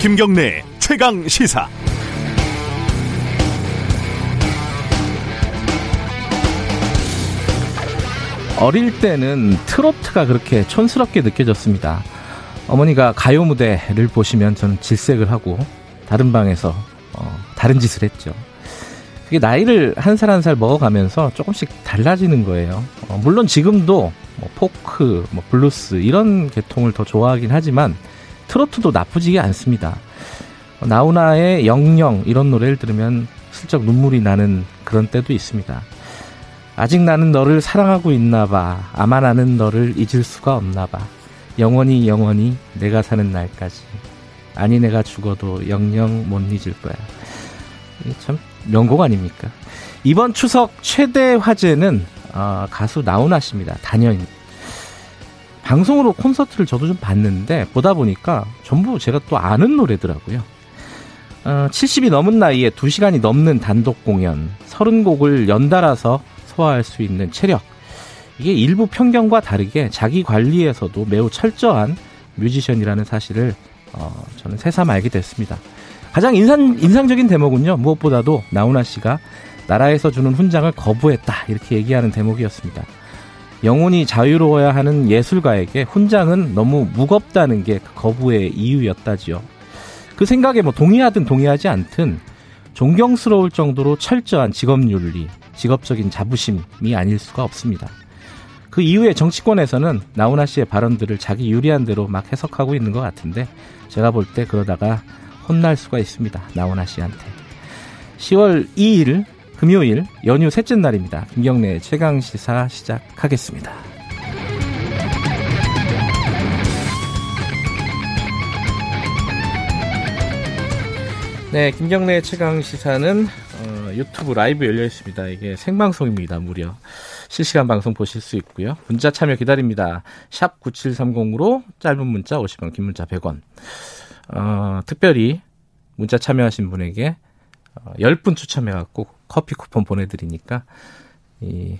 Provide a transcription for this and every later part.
김경래 최강 시사. 어릴 때는 트로트가 그렇게 촌스럽게 느껴졌습니다. 어머니가 가요 무대를 보시면 저는 질색을 하고 다른 방에서 어, 다른 짓을 했죠. 그게 나이를 한살 한 살 먹어가면서 조금씩 달라지는 거예요. 어, 물론 지금도 뭐 포크, 뭐 블루스 이런 계통을 더 좋아하긴 하지만 트로트도 나쁘지 않습니다. 나훈아의 영영 이런 노래를 들으면 슬쩍 눈물이 나는 그런 때도 있습니다. 아직 나는 너를 사랑하고 있나 봐. 아마 나는 너를 잊을 수가 없나 봐. 영원히 영원히 내가 사는 날까지. 아니 내가 죽어도 영영 못 잊을 거야. 참 명곡 아닙니까? 이번 추석 최대 화제는 어, 가수 나훈아 씨입니다. 단연입니다. 방송으로 콘서트를 저도 좀 봤는데 보다 보니까 전부 제가 또 아는 노래더라고요. 어, 70이 넘은 나이에 2시간이 넘는 단독 공연, 30곡을 연달아서 소화할 수 있는 체력. 이게 일부 편견과 다르게 자기 관리에서도 매우 철저한 뮤지션이라는 사실을 어, 저는 새삼 알게 됐습니다. 가장 인상, 인상적인 대목은요, 무엇보다도 나훈아 씨가 나라에서 주는 훈장을 거부했다. 이렇게 얘기하는 대목이었습니다. 영혼이 자유로워야 하는 예술가에게 훈장은 너무 무겁다는 게 그 거부의 이유였다지요. 그 생각에 뭐 동의하든 동의하지 않든 존경스러울 정도로 철저한 직업윤리, 직업적인 자부심이 아닐 수가 없습니다. 그 이후에 정치권에서는 나훈아 씨의 발언들을 자기 유리한 대로 막 해석하고 있는 것 같은데 제가 볼 때 그러다가 혼날 수가 있습니다. 나훈아 씨한테. 10월 2일 금요일 연휴 셋째 날입니다. 김경래 최강 시사 시작하겠습니다. 네, 김경래 최강 시사는 어, 유튜브 라이브 열려 있습니다. 이게 생방송입니다. 무려 실시간 방송 보실 수 있고요. 문자 참여 기다립니다. 샵 9730으로 짧은 문자 50원, 긴 문자 100원. 어, 특별히 문자 참여하신 분에게 어, 10분 추첨해갖고 커피 쿠폰 보내드리니까 이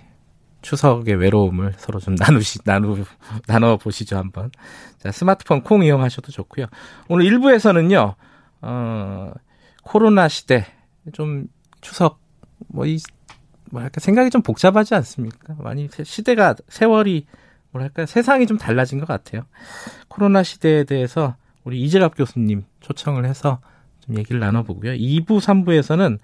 추석의 외로움을 서로 좀 나누시 나누 나눠 보시죠 한번. 자 스마트폰 콩 이용하셔도 좋고요. 오늘 1부에서는요. 어 코로나 시대 좀 추석 뭐 이 뭐랄까 생각이 좀 복잡하지 않습니까? 많이 시대가 세월이 뭐랄까 세상이 좀 달라진 것 같아요. 코로나 시대에 대해서 우리 이재갑 교수님 초청을 해서 좀 얘기를 나눠보고요. 2부, 3부에서는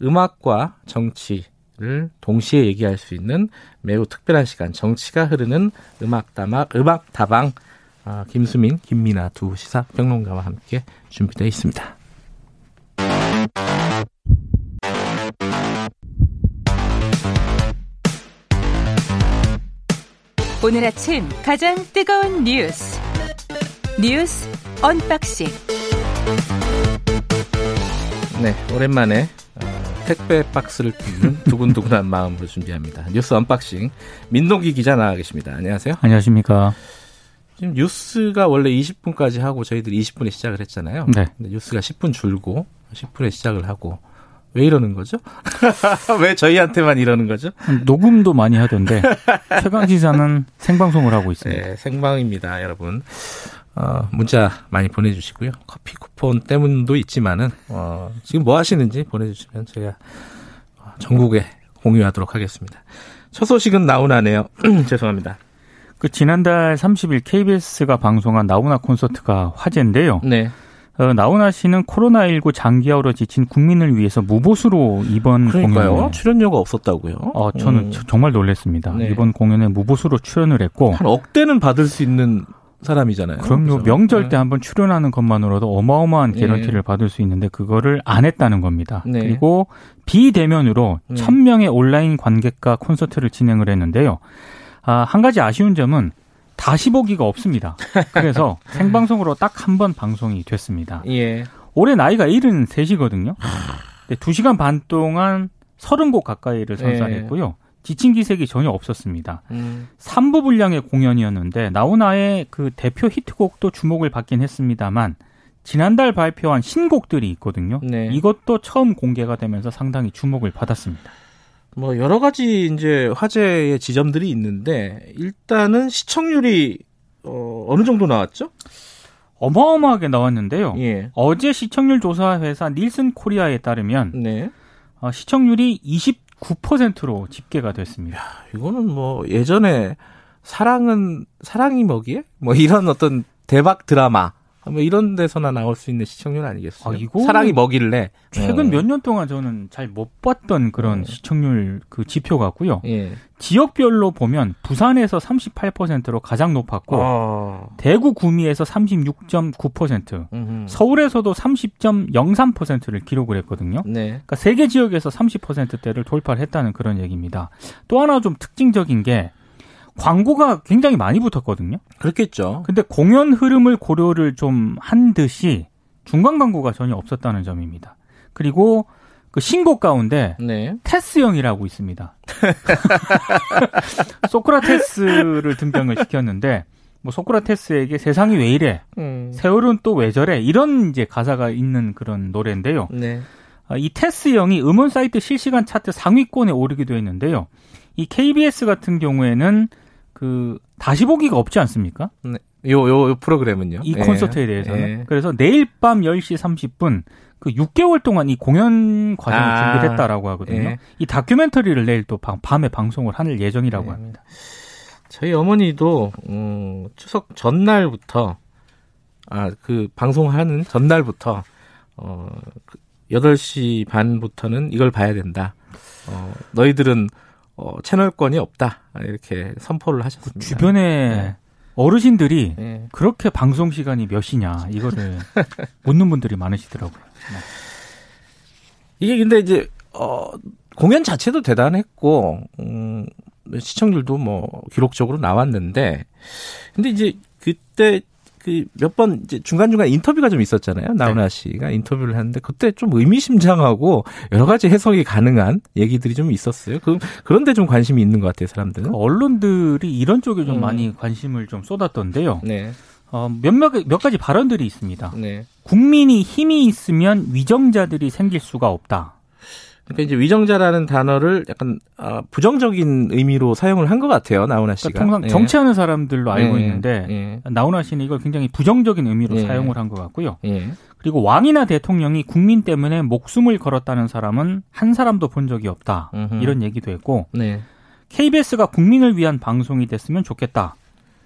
음악과 정치를 동시에 얘기할 수 있는 매우 특별한 시간, 정치가 흐르는 음악 다방, 음악 다방, 아, 김수민, 김민아 두 시사 평론가와 함께 준비되어 있습니다. 오늘 아침 가장 뜨거운 뉴스 뉴스 언박싱 네, 오랜만에 어, 택배 박스를 뚫는 두근두근한 마음으로 준비합니다. 뉴스 unboxing 민동기 기자 나와 계십니다. 안녕하세요. 안녕하십니까. 지금 뉴스가 원래 20분까지 하고 저희들이 20분에 시작을 했잖아요. 네. 근데 뉴스가 10분 줄고 10분에 시작을 하고 왜 이러는 거죠? 왜 저희한테만 이러는 거죠? 녹음도 많이 하던데 최강 시사는 생방송을 하고 있습니다. 네, 생방입니다, 여러분. 어, 문자 많이 보내주시고요. 커피 쿠폰 때문도 있지만은 어, 지금 뭐 하시는지 보내주시면 제가 전국에 공유하도록 하겠습니다. 첫 소식은 나훈아네요. 죄송합니다. 그 지난달 30일 KBS가 방송한 나훈아 콘서트가 화제인데요. 네. 어, 나훈아 씨는 코로나19 장기화로 지친 국민을 위해서 무보수로 이번. 공연에 출연료가 없었다고요? 어, 저는 음. 정말 놀랐습니다. 네. 이번 공연에 무보수로 출연을 했고 한 억대는 받을 수 있는 사람이잖아요. 그럼요. 그죠? 명절 때 네. 한번 출연하는 것만으로도 어마어마한 예. 개런티를 받을 수 있는데 그거를 안 했다는 겁니다. 네. 그리고 비대면으로 네. 1000명의 온라인 관객과 콘서트를 진행을 했는데요. 아, 한 가지 아쉬운 점은 다시 보기가 없습니다. 그래서 생방송으로 딱 한 번 방송이 됐습니다. 예. 올해 나이가 73이거든요. 네, 2시간 반 동안 30곡 가까이를 선사했고요. 지친 기색이 전혀 없었습니다. 음. 3부 분량의 공연이었는데 나훈아의 그 대표 히트곡도 주목을 받긴 했습니다만 지난달 발표한 신곡들이 있거든요. 네. 이것도 처음 공개가 되면서 상당히 주목을 받았습니다. 뭐 여러 가지 이제 화제의 지점들이 있는데 일단은 시청률이 어, 어느 정도 나왔죠? 어마어마하게 나왔는데요. 예. 어제 시청률 조사 회사 닐슨 코리아에 따르면 네. 어, 시청률이 29%로 집계가 됐습니다. 이거는 뭐 예전에 사랑은 사랑이 뭐기에 뭐 이런 어떤 대박 드라마 뭐 이런 데서나 나올 수 있는 시청률 아니겠어요? 아, 이거는 사랑이 뭐길래 최근 어. 몇년 동안 저는 잘 못 봤던 그런 음. 시청률 그 지표 같고요. 예. 지역별로 보면 부산에서 38%로 가장 높았고 어. 대구 구미에서 36.9%, 음흠. 서울에서도 30.03%를 기록을 했거든요. 네. 그러니까 세 개 지역에서 30%대를 돌파를 했다는 그런 얘기입니다. 또 하나 좀 특징적인 게 광고가 굉장히 많이 붙었거든요. 그렇겠죠. 근데 공연 흐름을 고려를 좀 한 듯이 중간 광고가 전혀 없었다는 점입니다. 그리고 그 신곡 가운데 네. 테스형이라고 있습니다. 소크라테스를 등장을 시켰는데 뭐 소크라테스에게 세상이 왜 이래? 음. 세월은 또 왜 저래? 이런 이제 가사가 있는 그런 노래인데요. 네. 아, 이 테스형이 음원 사이트 실시간 차트 상위권에 오르기도 했는데요. 이 KBS 같은 경우에는 그 다시 보기가 없지 않습니까? 요, 요, 요 프로그램은요? 이 예. 콘서트에 대해서는. 예. 그래서 내일 밤 10시 30분 그 6개월 동안 이 공연 과정을 아, 준비를 했다라고 하거든요. 예. 이 다큐멘터리를 내일 또 밤, 밤에 방송을 할 예정이라고 네. 합니다. 저희 어머니도 음, 추석 전날부터 아 그 방송하는 전날부터 어그 8시 반부터는 이걸 봐야 된다. 어 너희들은 어 채널권이 없다. 이렇게 선포를 하셨습니다. 주변에 네. 어르신들이 예. 그렇게 방송 시간이 몇 시냐 이거를 묻는 분들이 많으시더라고요. 이게 근데 이제 어 공연 자체도 대단했고 음 시청률도 뭐 기록적으로 나왔는데 근데 이제 그때 그 몇 번 이제 중간중간 인터뷰가 좀 있었잖아요. 나훈아 씨가 인터뷰를 하는데 그때 좀 의미심장하고 여러 가지 해석이 가능한 얘기들이 좀 있었어요. 그 그런데 좀 관심이 있는 것 같아요, 사람들은. 언론들이 이런 쪽에 좀 음. 많이 관심을 좀 쏟았던데요. 네. 어, 몇몇 몇 가지 발언들이 있습니다. 네. 국민이 힘이 있으면 위정자들이 생길 수가 없다. 그러니까 이제 위정자라는 단어를 약간 아, 부정적인 의미로 사용을 한 것 같아요, 나훈아 씨가. 그러니까 통상 예. 정치하는 사람들로 알고 예, 있는데 예. 나훈아 씨는 이걸 굉장히 부정적인 의미로 예. 사용을 한 것 같고요. 예. 그리고 왕이나 대통령이 국민 때문에 목숨을 걸었다는 사람은 한 사람도 본 적이 없다. 음흠. 이런 얘기도 했고 네. KBS가 국민을 위한 방송이 됐으면 좋겠다.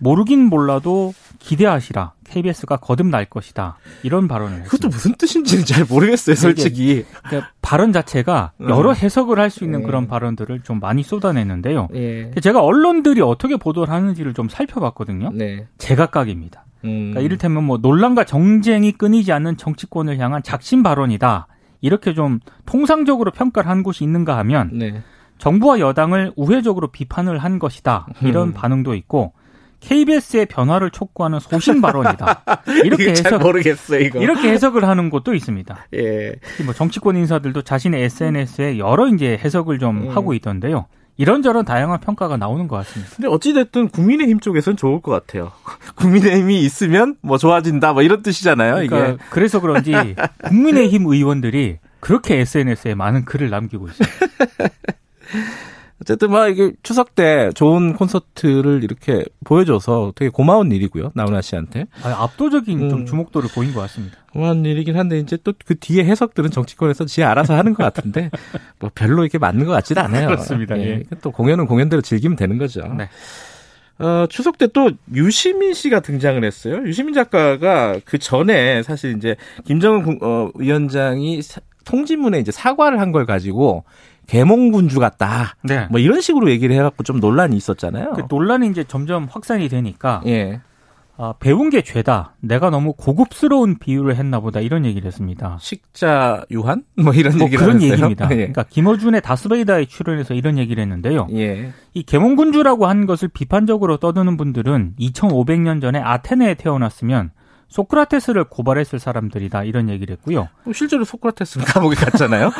모르긴 몰라도 기대하시라. KBS가 거듭날 것이다. 이런 발언을 그것도 했습니다. 무슨 뜻인지는 잘 모르겠어요, 솔직히. 그러니까 발언 자체가 음. 여러 해석을 할 수 있는 음. 그런 발언들을 좀 많이 쏟아내는데요. 예. 제가 언론들이 어떻게 보도를 하는지를 좀 살펴봤거든요. 네. 제각각입니다. 음. 그러니까 이를테면 뭐 논란과 정쟁이 끊이지 않는 정치권을 향한 작심 발언이다. 이렇게 좀 통상적으로 평가를 한 곳이 있는가 하면 네. 정부와 여당을 우회적으로 비판을 한 것이다. 이런 음. 반응도 있고 KBS의 변화를 촉구하는 소신 발언이다. 이렇게 해석 모르겠어요, 이거. 이렇게 해석을 하는 곳도 있습니다. 예. 뭐 정치권 인사들도 자신의 SNS에 여러 이제 해석을 좀 음. 하고 있던데요. 이런저런 다양한 평가가 나오는 것 같습니다. 근데 어찌됐든 국민의힘 쪽에서는 좋을 것 같아요. 국민의힘이 있으면 뭐 좋아진다, 뭐 이런 뜻이잖아요, 그러니까 이게. 그래서 그런지 국민의힘 의원들이 그렇게 SNS에 많은 글을 남기고 있어요. 어쨌든 뭐 이게 추석 때 좋은 콘서트를 이렇게 보여줘서 되게 고마운 일이고요, 나훈아 씨한테. 아, 압도적인 좀 음. 주목도를 보인 것 같습니다. 고마운 일이긴 한데 이제 또 그 뒤에 해석들은 정치권에서 지 알아서 하는 것 같은데 뭐 별로 이렇게 맞는 것 같지는 않아요. 그렇습니다, 예. 또 공연은 공연대로 즐기면 되는 거죠. 네. 어, 추석 때 또 유시민 씨가 등장을 했어요. 유시민 작가가 그 전에 사실 이제 김정은 국- 어, 위원장이 사- 통지문에 이제 사과를 한 걸 가지고 개몽군주 같다. 네. 뭐 이런 식으로 얘기를 해갖고 좀 논란이 있었잖아요. 그 논란이 이제 점점 확산이 되니까 예. 아, 배운 게 죄다. 내가 너무 고급스러운 비유를 했나 보다 이런 얘기를 했습니다. 식자 유한? 뭐 이런 뭐 얘기를 그런 하면서요. 얘기입니다. 예. 그러니까 김어준의 다스베이다에 출연해서 이런 얘기를 했는데요. 예. 이 개몽군주라고 한 것을 비판적으로 떠드는 분들은 2500년 전에 아테네에 태어났으면 소크라테스를 고발했을 사람들이다 이런 얘기를 했고요. 뭐 실제로 소크라테스는 감옥에 갔잖아요.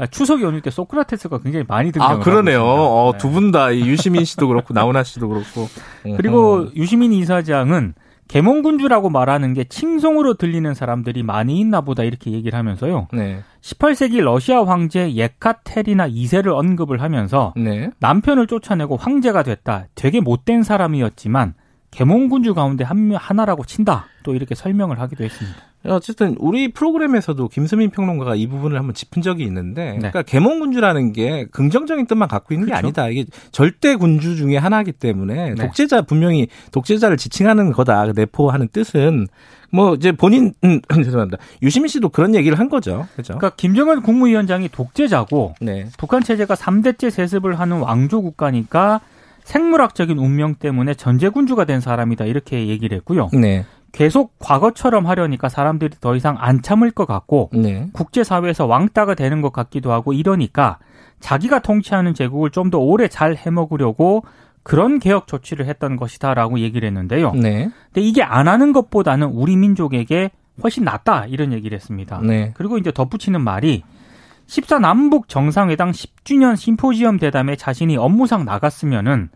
아, 추석 연휴 때 소크라테스가 굉장히 많이 등장을 아 그러네요. 어, 네. 두분 다 유시민 씨도 그렇고 나훈아 씨도 그렇고. 그리고 음. 유시민 이사장은 계몽군주라고 말하는 게 칭송으로 들리는 사람들이 많이 있나 보다 이렇게 얘기를 하면서요. 네. 18세기 러시아 황제 예카테리나 2세를 언급을 하면서 네. 남편을 쫓아내고 황제가 됐다. 되게 못된 사람이었지만 계몽군주 가운데 한 하나라고 친다. 또 이렇게 설명을 하기도 했습니다. 어쨌든 우리 프로그램에서도 김수민 평론가가 이 부분을 한번 짚은 적이 있는데, 네. 그러니까 계몽군주라는 게 긍정적인 뜻만 갖고 있는 게 그렇죠. 아니다. 이게 절대 군주 중에 하나이기 때문에 네. 독재자 분명히 독재자를 지칭하는 거다. 내포하는 뜻은 뭐 이제 본인 음, 죄송합니다. 유시민 씨도 그런 얘기를 한 거죠. 그죠? 그러니까 김정은 국무위원장이 독재자고 네. 북한 체제가 3대째 세습을 하는 왕조 국가니까 생물학적인 운명 때문에 전제군주가 된 사람이다 이렇게 얘기를 했고요. 네. 계속 과거처럼 하려니까 사람들이 더 이상 안 참을 것 같고 네. 국제사회에서 왕따가 되는 것 같기도 하고 이러니까 자기가 통치하는 제국을 좀 더 오래 잘 해먹으려고 그런 개혁 조치를 했던 것이다라고 얘기를 했는데요. 네. 근데 이게 안 하는 것보다는 우리 민족에게 훨씬 낫다 이런 얘기를 했습니다. 네. 그리고 이제 덧붙이는 말이 14 남북 정상회담 10주년 심포지엄 대담에 자신이 업무상 나갔으면은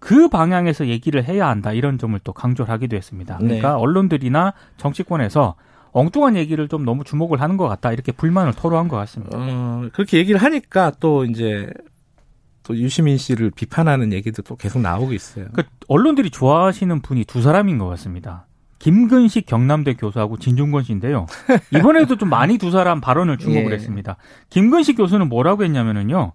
그 방향에서 얘기를 해야 한다 이런 점을 또 강조를 하기도 했습니다. 네. 그러니까 언론들이나 정치권에서 엉뚱한 얘기를 좀 너무 주목을 하는 것 같다 이렇게 불만을 토로한 것 같습니다. 어, 그렇게 얘기를 하니까 또 이제 또 유시민 씨를 비판하는 얘기도 또 계속 나오고 있어요. 그 언론들이 좋아하시는 분이 두 사람인 것 같습니다. 김근식 경남대 교수하고 진중권 씨인데요. 이번에도 좀 많이 두 사람 발언을 주목을 예. 했습니다. 김근식 교수는 뭐라고 했냐면은요.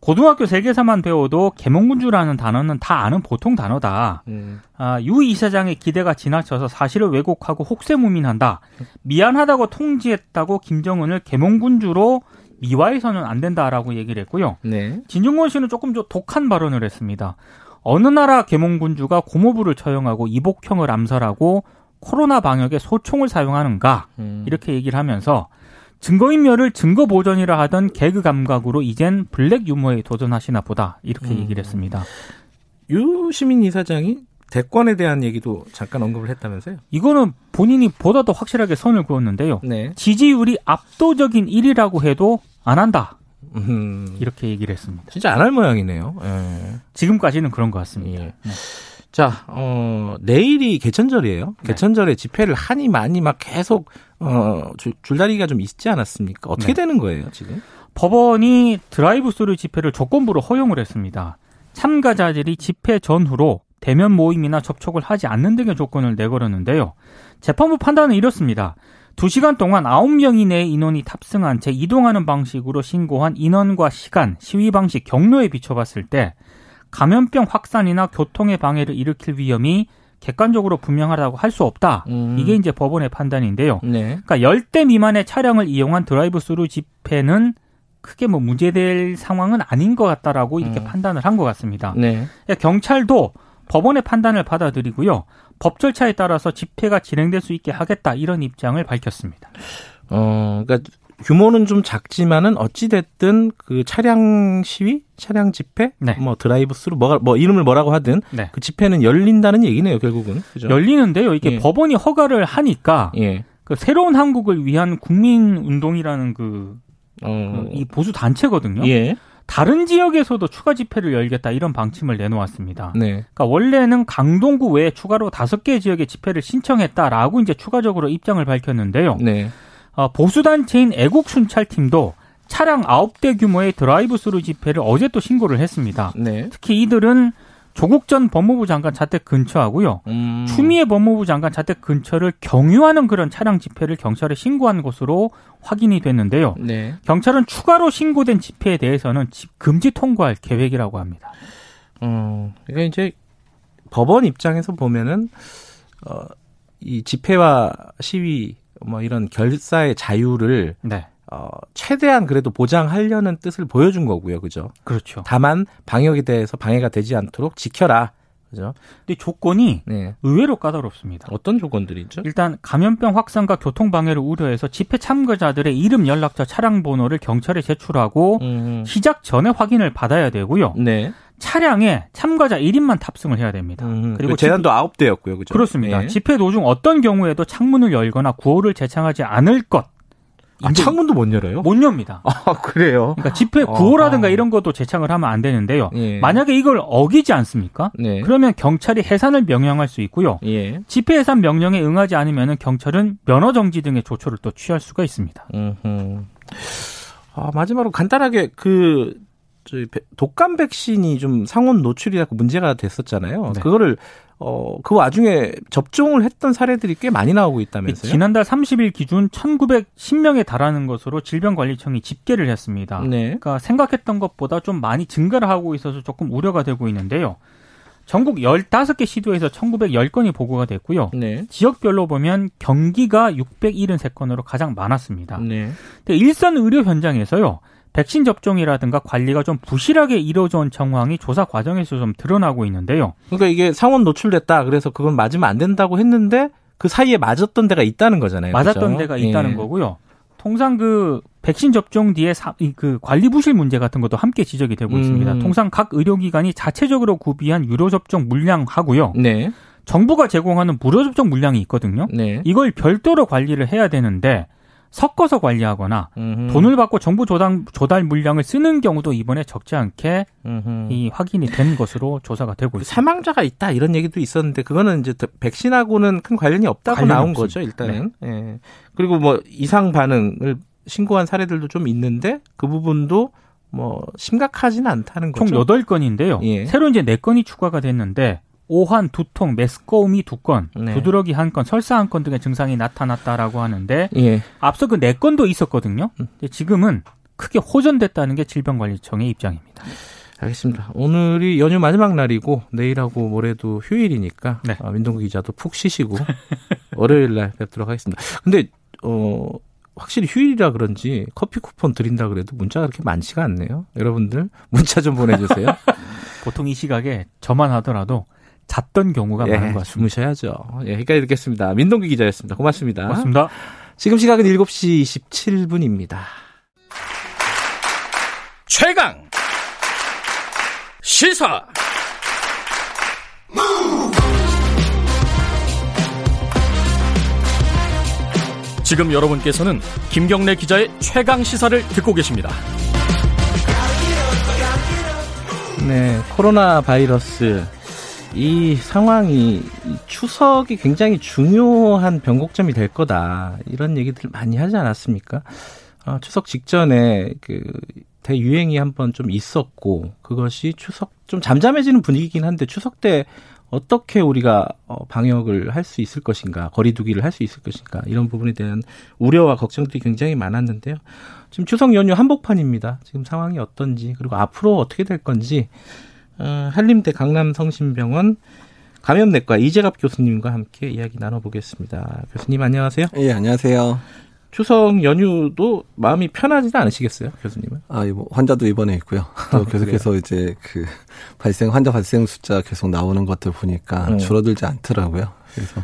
고등학교 세계사만 배워도 계몽군주라는 단어는 다 아는 보통 단어다. 음. 아, 유 이사장의 기대가 지나쳐서 사실을 왜곡하고 혹세무민한다. 미안하다고 통지했다고 김정은을 계몽군주로 미화해서는 안 된다라고 얘기를 했고요. 네. 진중권 씨는 조금 좀 독한 발언을 했습니다. 어느 나라 계몽군주가 고모부를 처형하고 이복형을 암살하고 코로나 방역에 소총을 사용하는가 음. 이렇게 얘기를 하면서 증거인멸을 증거 보전이라 하던 개그 감각으로 이젠 블랙 유머에 도전하시나 보다 이렇게 음. 얘기를 했습니다. 유시민 이사장이 대권에 대한 얘기도 잠깐 언급을 했다면서요? 이거는 본인이 보다 더 확실하게 선을 그었는데요. 네. 지지율이 압도적인 1위라고 해도 안 한다 음. 이렇게 얘기를 했습니다. 진짜 안 할 모양이네요. 예. 지금까지는 그런 것 같습니다. 예. 자, 어, 내일이 개천절이에요. 네. 개천절에 집회를 하니 마니 막 계속, 어, 줄, 줄다리기가 좀 있지 않았습니까? 어떻게 네. 되는 거예요, 지금? 법원이 드라이브 스루 집회를 조건부로 허용을 했습니다. 참가자들이 집회 전후로 대면 모임이나 접촉을 하지 않는 등의 조건을 내걸었는데요. 재판부 판단은 이렇습니다. 2시간 동안 9명 이내의 인원이 탑승한 채 이동하는 방식으로 신고한 인원과 시간, 시위 방식, 경로에 비춰봤을 때 감염병 확산이나 교통의 방해를 일으킬 위험이 객관적으로 분명하다고 할 수 없다. 음. 이게 이제 법원의 판단인데요. 네. 그러니까 10대 미만의 차량을 이용한 드라이브 스루 집회는 크게 뭐 문제될 상황은 아닌 것 같다라고 이렇게 음. 판단을 한 것 같습니다. 네. 그러니까 경찰도 법원의 판단을 받아들이고요. 법 절차에 따라서 집회가 진행될 수 있게 하겠다 이런 입장을 밝혔습니다. 어, 그러니까 규모는 좀 작지만은 어찌 됐든 그 차량 시위, 차량 집회, 네. 뭐 드라이브 스루 뭐가 뭐 이름을 뭐라고 하든 네. 그 집회는 열린다는 얘기네요, 결국은. 그죠? 열리는데요. 이게 예. 법원이 허가를 하니까 예. 그 새로운 한국을 위한 국민 운동이라는 그이 어. 보수 단체거든요. 예. 다른 지역에서도 추가 집회를 열겠다 이런 방침을 내놓았습니다. 네. 그러니까 원래는 강동구 외에 추가로 다섯 개 지역의 집회를 신청했다라고 이제 추가적으로 입장을 밝혔는데요. 네. 어, 보수단체인 애국순찰팀도 차량 9대 규모의 드라이브스루 집회를 어제 또 신고를 했습니다. 네. 특히 이들은 조국 전 법무부 장관 자택 근처하고요. 음. 추미애 법무부 장관 자택 근처를 경유하는 그런 차량 집회를 경찰에 신고한 것으로 확인이 됐는데요. 네. 경찰은 추가로 신고된 집회에 대해서는 집 금지 통과할 계획이라고 합니다. 어, 그러니까 이제 법원 입장에서 보면은 어, 이 집회와 시위 뭐 이런 결사의 자유를 네. 어, 최대한 그래도 보장하려는 뜻을 보여준 거고요. 그죠? 그렇죠. 다만 방역에 대해서 방해가 되지 않도록 지켜라. 그죠? 근데 조건이 네. 의외로 까다롭습니다. 어떤 조건들이죠? 일단 감염병 확산과 교통 방해를 우려해서 집회 참가자들의 이름, 연락처, 차량 번호를 경찰에 제출하고 음. 시작 전에 확인을 받아야 되고요. 네. 차량에 참가자 1인만 탑승을 해야 됩니다. 음, 그리고 그리고 제한도 아홉 대였고요. 그죠? 그렇습니다. 예. 집회 도중 어떤 경우에도 창문을 열거나 구호를 재창하지 않을 것. 아, 창문도 못 열어요? 못 엽니다. 아, 그래요? 그러니까 집회 구호라든가 이런 것도 제창을 하면 안 되는데요. 예. 만약에 이걸 어기지 않습니까? 네. 그러면 경찰이 해산을 명령할 수 있고요. 예. 집회 해산 명령에 응하지 않으면 경찰은 면허 정지 등의 조처를 또 취할 수가 있습니다. 아, 마지막으로 간단하게 그 독감 백신이 좀 상온 노출이라고 문제가 됐었잖아요. 네. 그거를 어, 그 와중에 접종을 했던 사례들이 꽤 많이 나오고 있다면서요? 지난달 30일 기준 1910명에 달하는 것으로 질병관리청이 집계를 했습니다. 네. 그러니까 생각했던 것보다 좀 많이 증가를 하고 있어서 조금 우려가 되고 있는데요. 전국 15개 시도에서 1910건이 보고가 됐고요. 네. 지역별로 보면 경기가 673건으로 가장 많았습니다. 네. 근데 일선 의료 현장에서요. 백신 접종이라든가 관리가 좀 부실하게 이루어져 온 정황이 조사 과정에서 좀 드러나고 있는데요. 그러니까 이게 상온 노출됐다. 그래서 그건 맞으면 안 된다고 했는데 그 사이에 맞았던 데가 있다는 거잖아요. 맞았던 그렇죠? 데가 있다는 예. 거고요. 통상 그 백신 접종 뒤에 사, 그 관리 부실 문제 같은 것도 함께 지적이 되고 음. 있습니다. 통상 각 의료기관이 자체적으로 구비한 유료 접종 물량하고요. 네. 정부가 제공하는 무료 접종 물량이 있거든요. 네. 이걸 별도로 관리를 해야 되는데 섞어서 관리하거나 음흠. 돈을 받고 정부 조달, 조달 물량을 쓰는 경우도 이번에 적지 않게 음흠. 이 확인이 된 것으로 조사가 되고 그 있습니다. 사망자가 있다 이런 얘기도 있었는데 그거는 이제 백신하고는 큰 관련이 없다고 관련이 나온 없습니다. 거죠 일단은. 네. 예. 그리고 뭐 이상 반응을 신고한 사례들도 좀 있는데 그 부분도 뭐 심각하지는 않다는 거죠. 총 8건인데요. 예. 새로 이제 4건이 추가가 됐는데 오한, 두통, 메스꺼움이 두 건, 네. 두드러기 한 건, 설사 한 건 등의 증상이 나타났다라고 하는데 예. 앞서 그 네 건도 있었거든요. 음. 지금은 크게 호전됐다는 게 질병관리청의 입장입니다. 알겠습니다. 오늘이 연휴 마지막 날이고 내일하고 모레도 휴일이니까 네. 아, 민동구 기자도 푹 쉬시고 월요일 날 뵙도록 하겠습니다. 근데 어 확실히 휴일이라 그런지 커피 쿠폰 드린다 그래도 문자가 그렇게 많지가 않네요. 여러분들 문자 좀 보내주세요. 보통 이 시각에 저만 하더라도 잤던 경우가 예, 많은 것 같습니다. 주무셔야죠. 예, 여기까지 듣겠습니다. 민동기 기자였습니다. 고맙습니다. 고맙습니다. 지금 시각은 7시 27분입니다. 최강 시사 지금 여러분께서는 김경래 기자의 최강 시사를 듣고 계십니다. 네, 코로나 바이러스 이 상황이 추석이 굉장히 중요한 변곡점이 될 거다 이런 얘기들 많이 하지 않았습니까? 어, 추석 직전에 그 대유행이 한번 좀 있었고 그것이 추석 좀 잠잠해지는 분위기긴 한데 추석 때 어떻게 우리가 어, 방역을 할 수 있을 것인가, 거리두기를 할 수 있을 것인가 이런 부분에 대한 우려와 걱정들이 굉장히 많았는데요. 지금 추석 연휴 한복판입니다. 지금 상황이 어떤지 그리고 앞으로 어떻게 될 건지 어, 한림대 강남성심병원 감염내과 이재갑 교수님과 함께 이야기 나눠보겠습니다. 교수님 안녕하세요. 예, 안녕하세요. 추석 연휴도 마음이 편하지는 않으시겠어요, 교수님은? 아, 뭐 환자도 입원해 있고요. 또 아, 계속해서 이제 그 발생 환자 발생 숫자 계속 나오는 것들 보니까 음. 줄어들지 않더라고요. 그래서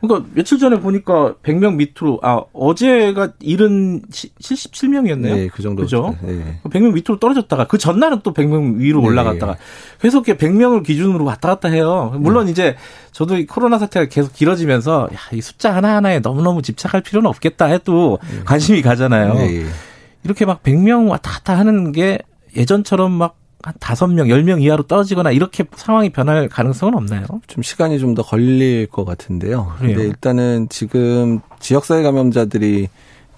그러니까 며칠 전에 보니까 100명 밑으로 아 어제가 일은 77명이었네요. 네, 그 정도. 그죠? 네. 100명 밑으로 떨어졌다가 그 전날은 또 100명 위로 네. 올라갔다가 계속 100명을 기준으로 왔다 갔다 해요. 물론 네. 이제 저도 이 코로나 사태가 계속 길어지면서 야, 이 숫자 하나하나에 너무너무 집착할 필요는 없겠다 해도 네. 관심이 가잖아요. 네. 이렇게 막 100명 왔다 갔다 하는 게 예전처럼 막 한 다섯 명, 열 명 이하로 떨어지거나 이렇게 상황이 변할 가능성은 없나요? 좀 시간이 좀 더 걸릴 것 같은데요. 그래요? 근데 일단은 지금 지역사회 감염자들이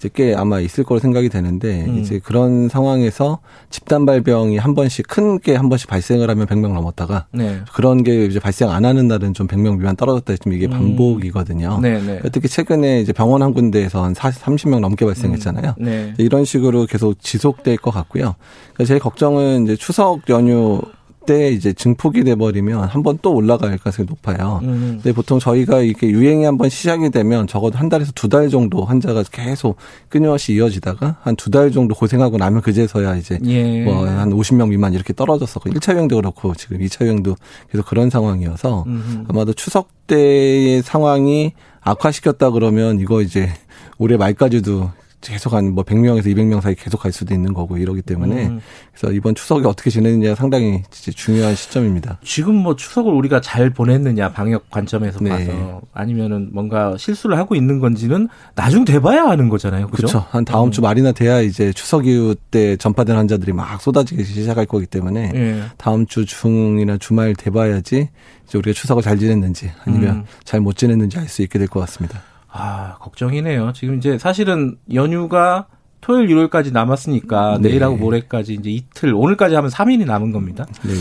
이제 꽤 아마 있을 거로 생각이 되는데 음. 이제 그런 상황에서 집단 발병이 한 번씩 큰 게 한 번씩 발생을 하면 100명 넘었다가 네. 그런 게 이제 발생 안 하는 날은 좀 100명 미만 떨어졌다 했지만 이게 음. 반복이거든요. 음. 네, 네. 특히 최근에 이제 병원 한 군데에서 한 40, 30명 넘게 발생했잖아요. 음. 네. 이런 식으로 계속 지속될 것 같고요. 그러니까 제 걱정은 이제 추석 연휴 때 이제 증폭이 돼버리면 한 번 또 올라갈 가능성이 높아요. 음. 근데 보통 저희가 이렇게 유행이 한 번 시작이 되면 적어도 한 달에서 두 달 정도 환자가 계속 끊임없이 이어지다가 한 두 달 정도 고생하고 나면 그제서야 이제 예. 뭐한 50명 미만 이렇게 떨어졌었고 1차 유행도 그렇고 지금 2차 유행도 계속 그런 상황이어서 음. 아마도 추석 때의 상황이 악화시켰다 그러면 이거 이제 올해 말까지도 계속 한 뭐 100명에서 200명 사이 계속 갈 수도 있는 거고 이러기 때문에 음. 그래서 이번 추석이 어떻게 지내느냐 상당히 중요한 시점입니다. 지금 뭐 추석을 우리가 잘 보냈느냐 방역 관점에서 네. 봐서 아니면은 뭔가 실수를 하고 있는 건지는 나중 돼봐야 하는 거잖아요. 그렇죠. 한 다음 음. 주 말이나 돼야 이제 추석 이후 때 전파된 환자들이 막 쏟아지기 시작할 거기 때문에 네. 다음 주 중이나 주말 돼봐야지 이제 우리가 추석을 잘 지냈는지 아니면 음. 잘못 지냈는지 알 수 있게 될 것 같습니다. 아, 걱정이네요. 지금 이제 사실은 연휴가 토요일, 일요일까지 남았으니까 네. 내일하고 모레까지 이제 이틀, 오늘까지 하면 3일이 남은 겁니다. 네.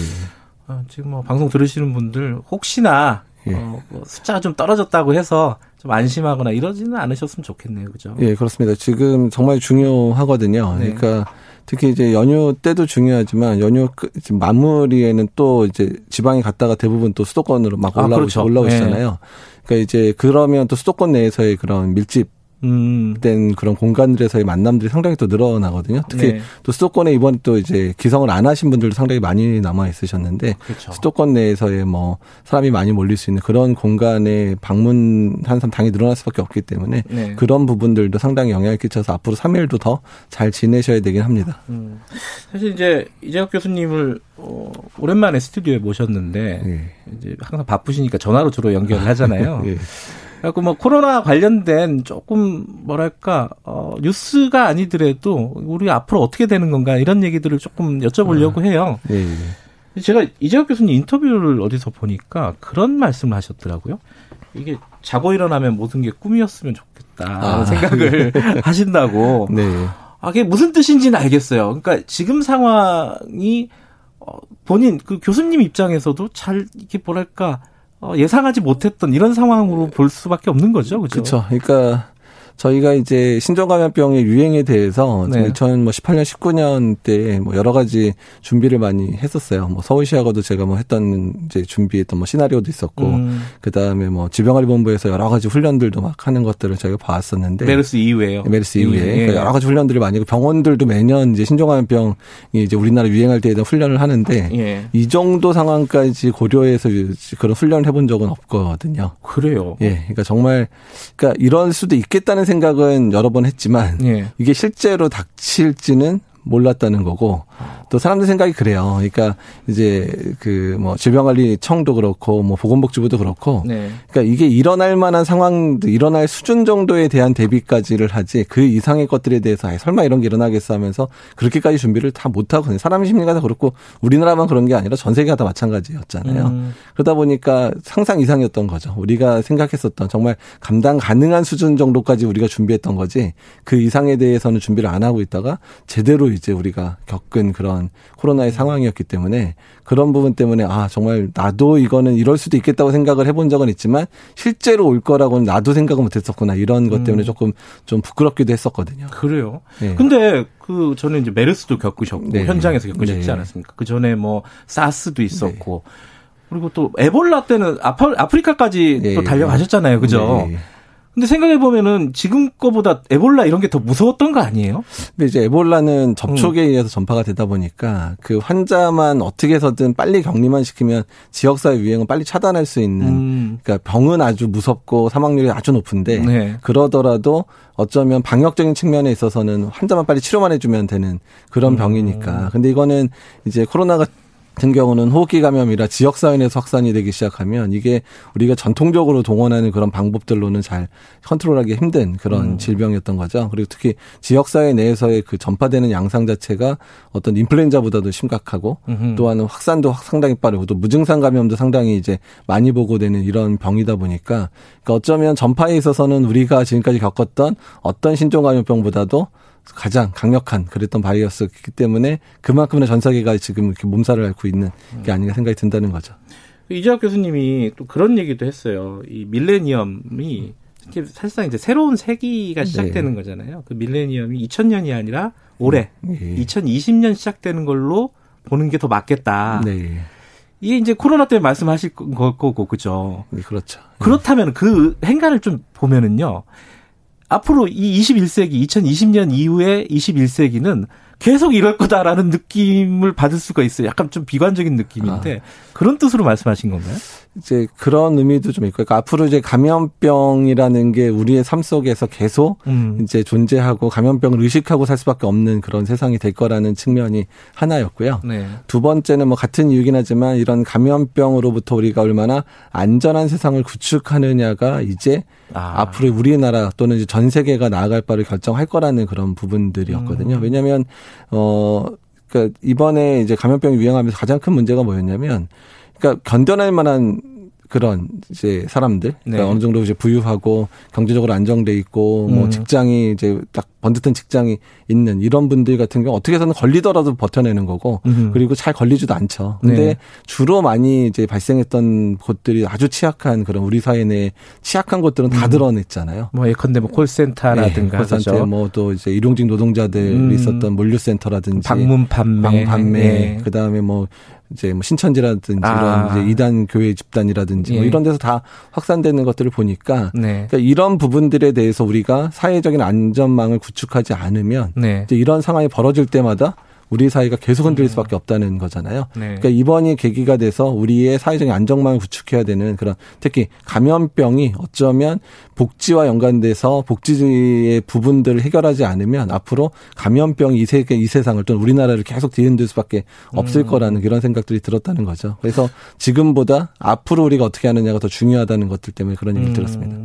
어, 지금 뭐 방송 들으시는 분들 혹시나 예. 어, 뭐 숫자가 좀 떨어졌다고 해서 좀 안심하거나 이러지는 않으셨으면 좋겠네요. 그죠? 예, 그렇습니다. 지금 정말 중요하거든요. 네. 그러니까 특히 이제 연휴 때도 중요하지만 연휴 마무리에는 또 이제 지방에 갔다가 대부분 또 수도권으로 막 올라오시, 아, 그렇죠. 올라오시잖아요. 네. 그러니까 이제 그러면 또 수도권 내에서의 그런 밀집 음. 된 그런 공간들에서의 만남들이 상당히 또 늘어나거든요. 특히 네. 또 수도권에 이번 또 이제 기성을 안 하신 분들도 상당히 많이 남아 있으셨는데 그렇죠. 수도권 내에서의 뭐 사람이 많이 몰릴 수 있는 그런 공간에 방문한 사람 당이 늘어날 수밖에 없기 때문에 네. 그런 부분들도 상당히 영향을 끼쳐서 앞으로 3일도 더 잘 지내셔야 되긴 합니다. 음. 사실 이제 이재학 교수님을 어, 오랜만에 스튜디오에 모셨는데 네. 이제 항상 바쁘시니까 전화로 주로 연결을 하잖아요. 네. 그래갖고 뭐 코로나 관련된 조금 뭐랄까 어 뉴스가 아니더라도 우리 앞으로 어떻게 되는 건가 이런 얘기들을 조금 여쭤보려고 아, 해요. 네. 제가 이재학 교수님 인터뷰를 어디서 보니까 그런 말씀을 하셨더라고요. 이게 자고 일어나면 모든 게 꿈이었으면 좋겠다 아. 생각을 하신다고. 네. 아, 그게 무슨 뜻인지는 알겠어요. 그러니까 지금 상황이 어, 본인 그 교수님 입장에서도 잘 이게 뭐랄까 어, 예상하지 못했던 이런 상황으로 볼 수밖에 없는 거죠. 그렇죠. 그러니까 저희가 이제 신종감염병의 유행에 대해서 네. 2018년, 19년 때 뭐 여러 가지 준비를 많이 했었어요. 뭐 서울시하고도 제가 뭐 했던 이제 준비했던 뭐 시나리오도 있었고, 음. 그 다음에 뭐 지병관리본부에서 여러 가지 훈련들도 막 하는 것들을 저희가 봤었는데. 메르스 이후에요. 메르스 이후에. 예. 그러니까 여러 가지 훈련들이 많이 있고 병원들도 매년 이제 신종감염병이 이제 우리나라 유행할 때에 대한 훈련을 하는데 예. 이 정도 상황까지 고려해서 그런 훈련을 해본 적은 없거든요. 그래요. 예. 그러니까 정말 그러니까 이럴 수도 있겠다는 생각은 여러 번 했지만 예. 이게 실제로 닥칠지는 몰랐다는 거고 또 사람들 생각이 그래요. 그러니까 이제 그 뭐 질병관리청도 그렇고 뭐 보건복지부도 그렇고 네. 그러니까 이게 일어날 만한 상황도 일어날 수준 정도에 대한 대비까지를 하지 그 이상의 것들에 대해서 아, 설마 이런 게 일어나겠어 하면서 그렇게까지 준비를 다 못 하고 사람 심리가 다 그렇고 우리나라만 그런 게 아니라 전 세계가 다 마찬가지였잖아요. 음. 그러다 보니까 상상 이상이었던 거죠. 우리가 생각했었던 정말 감당 가능한 수준 정도까지 우리가 준비했던 거지 그 이상에 대해서는 준비를 안 하고 있다가 제대로 이제 우리가 겪은 그런 코로나의 상황이었기 때문에 그런 부분 때문에 아 정말 나도 이거는 이럴 수도 있겠다고 생각을 해본 적은 있지만 실제로 올 거라고는 나도 생각을 못했었구나 이런 것 때문에 음. 조금 좀 부끄럽기도 했었거든요. 그래요. 네. 근데 그 저는 이제 메르스도 겪으셨고 네. 현장에서 겪으셨지 네. 않았습니까? 그 전에 뭐 사스도 있었고. 네. 그리고 또 에볼라 때는 아프리카까지 또 네. 달려가셨잖아요. 그죠? 네. 근데 생각해 보면은 지금 거보다 에볼라 이런 게 더 무서웠던 거 아니에요? 근데 이제 에볼라는 접촉에 음. 의해서 전파가 되다 보니까 그 환자만 어떻게 해서든 빨리 격리만 시키면 지역사회 유행을 빨리 차단할 수 있는 음. 그러니까 병은 아주 무섭고 사망률이 아주 높은데 네. 그러더라도 어쩌면 방역적인 측면에 있어서는 환자만 빨리 치료만 해주면 되는 그런 음. 병이니까. 근데 이거는 이제 코로나가 같은 경우는 호흡기 감염이라 지역 사회 내에서 확산이 되기 시작하면 이게 우리가 전통적으로 동원하는 그런 방법들로는 잘 컨트롤하기 힘든 그런 음. 질병이었던 거죠. 그리고 특히 지역 사회 내에서의 그 전파되는 양상 자체가 어떤 인플루엔자보다도 심각하고 음흠. 또한 확산도 상당히 빠르고 또 무증상 감염도 상당히 이제 많이 보고되는 이런 병이다 보니까 그러니까 어쩌면 전파에 있어서는 우리가 지금까지 겪었던 어떤 신종 감염병보다도 가장 강력한 그랬던 바이러스였기 때문에 그만큼의 전 세계가 지금 이렇게 몸살을 앓고 있는 게 아닌가 생각이 든다는 거죠. 이재학 교수님이 또 그런 얘기도 했어요. 이 밀레니엄이 사실상 이제 새로운 세기가 시작되는 네. 거잖아요. 그 밀레니엄이 2000년이 아니라 올해 네. 2020년 시작되는 걸로 보는 게 더 맞겠다. 네. 이게 이제 코로나 때문에 말씀하실 거고 그죠? 네, 그렇죠. 그렇다면 그 행간을 좀 보면은요. 앞으로 이 21세기, 2020년 이후에 21세기는 계속 이럴 거다라는 느낌을 받을 수가 있어요. 약간 좀 비관적인 느낌인데 아. 그런 뜻으로 말씀하신 건가요? 이제 그런 의미도 좀 있고, 그러니까 앞으로 이제 감염병이라는 게 우리의 삶 속에서 계속 음. 이제 존재하고 감염병을 의식하고 살 수밖에 없는 그런 세상이 될 거라는 측면이 하나였고요. 네. 두 번째는 뭐 같은 이유긴 하지만 이런 감염병으로부터 우리가 얼마나 안전한 세상을 구축하느냐가 이제 아. 앞으로 우리나라 또는 이제 전 세계가 나아갈 바를 결정할 거라는 그런 부분들이었거든요. 음. 왜냐하면 어 그러니까 이번에 이제 감염병이 유행하면서 가장 큰 문제가 뭐였냐면 그러니까 견뎌낼 만한 그런 이제 사람들 그러니까 네. 어느 정도 이제 부유하고 경제적으로 안정돼 있고 뭐 음. 직장이 이제 딱 번듯한 직장이 있는 이런 분들 같은 경우 어떻게 해서는 걸리더라도 버텨내는 거고 음. 그리고 잘 걸리지도 않죠. 근데 네. 주로 많이 이제 발생했던 곳들이 아주 취약한 그런 우리 사회 내 취약한 곳들은 다 음. 드러냈잖아요. 뭐 예컨대 뭐 콜센터라든가 네, 콜센터 뭐또 이제 일용직 노동자들이 음. 있었던 물류센터라든지 방문 판매, 방 판매 네. 그다음에 뭐 이제 뭐 신천지라든지 아. 이런 이제 이단 교회 집단이라든지 뭐 예. 뭐 이런 데서 다 확산되는 것들을 보니까 네. 그러니까 이런 부분들에 대해서 우리가 사회적인 안전망을 구축하지 않으면 네. 이제 이런 상황이 벌어질 때마다 우리 사회가 계속 흔들릴 음. 수밖에 없다는 거잖아요. 네. 그러니까 이번이 계기가 돼서 우리의 사회적인 안정망을 구축해야 되는 그런 특히 감염병이 어쩌면 복지와 연관돼서 복지의 부분들을 해결하지 않으면 앞으로 감염병이 이 세계 이 세상을 또는 우리나라를 계속 뒤흔들 수밖에 없을 음. 거라는 그런 생각들이 들었다는 거죠. 그래서 지금보다 앞으로 우리가 어떻게 하느냐가 더 중요하다는 것들 때문에 그런 얘기를 음. 들었습니다.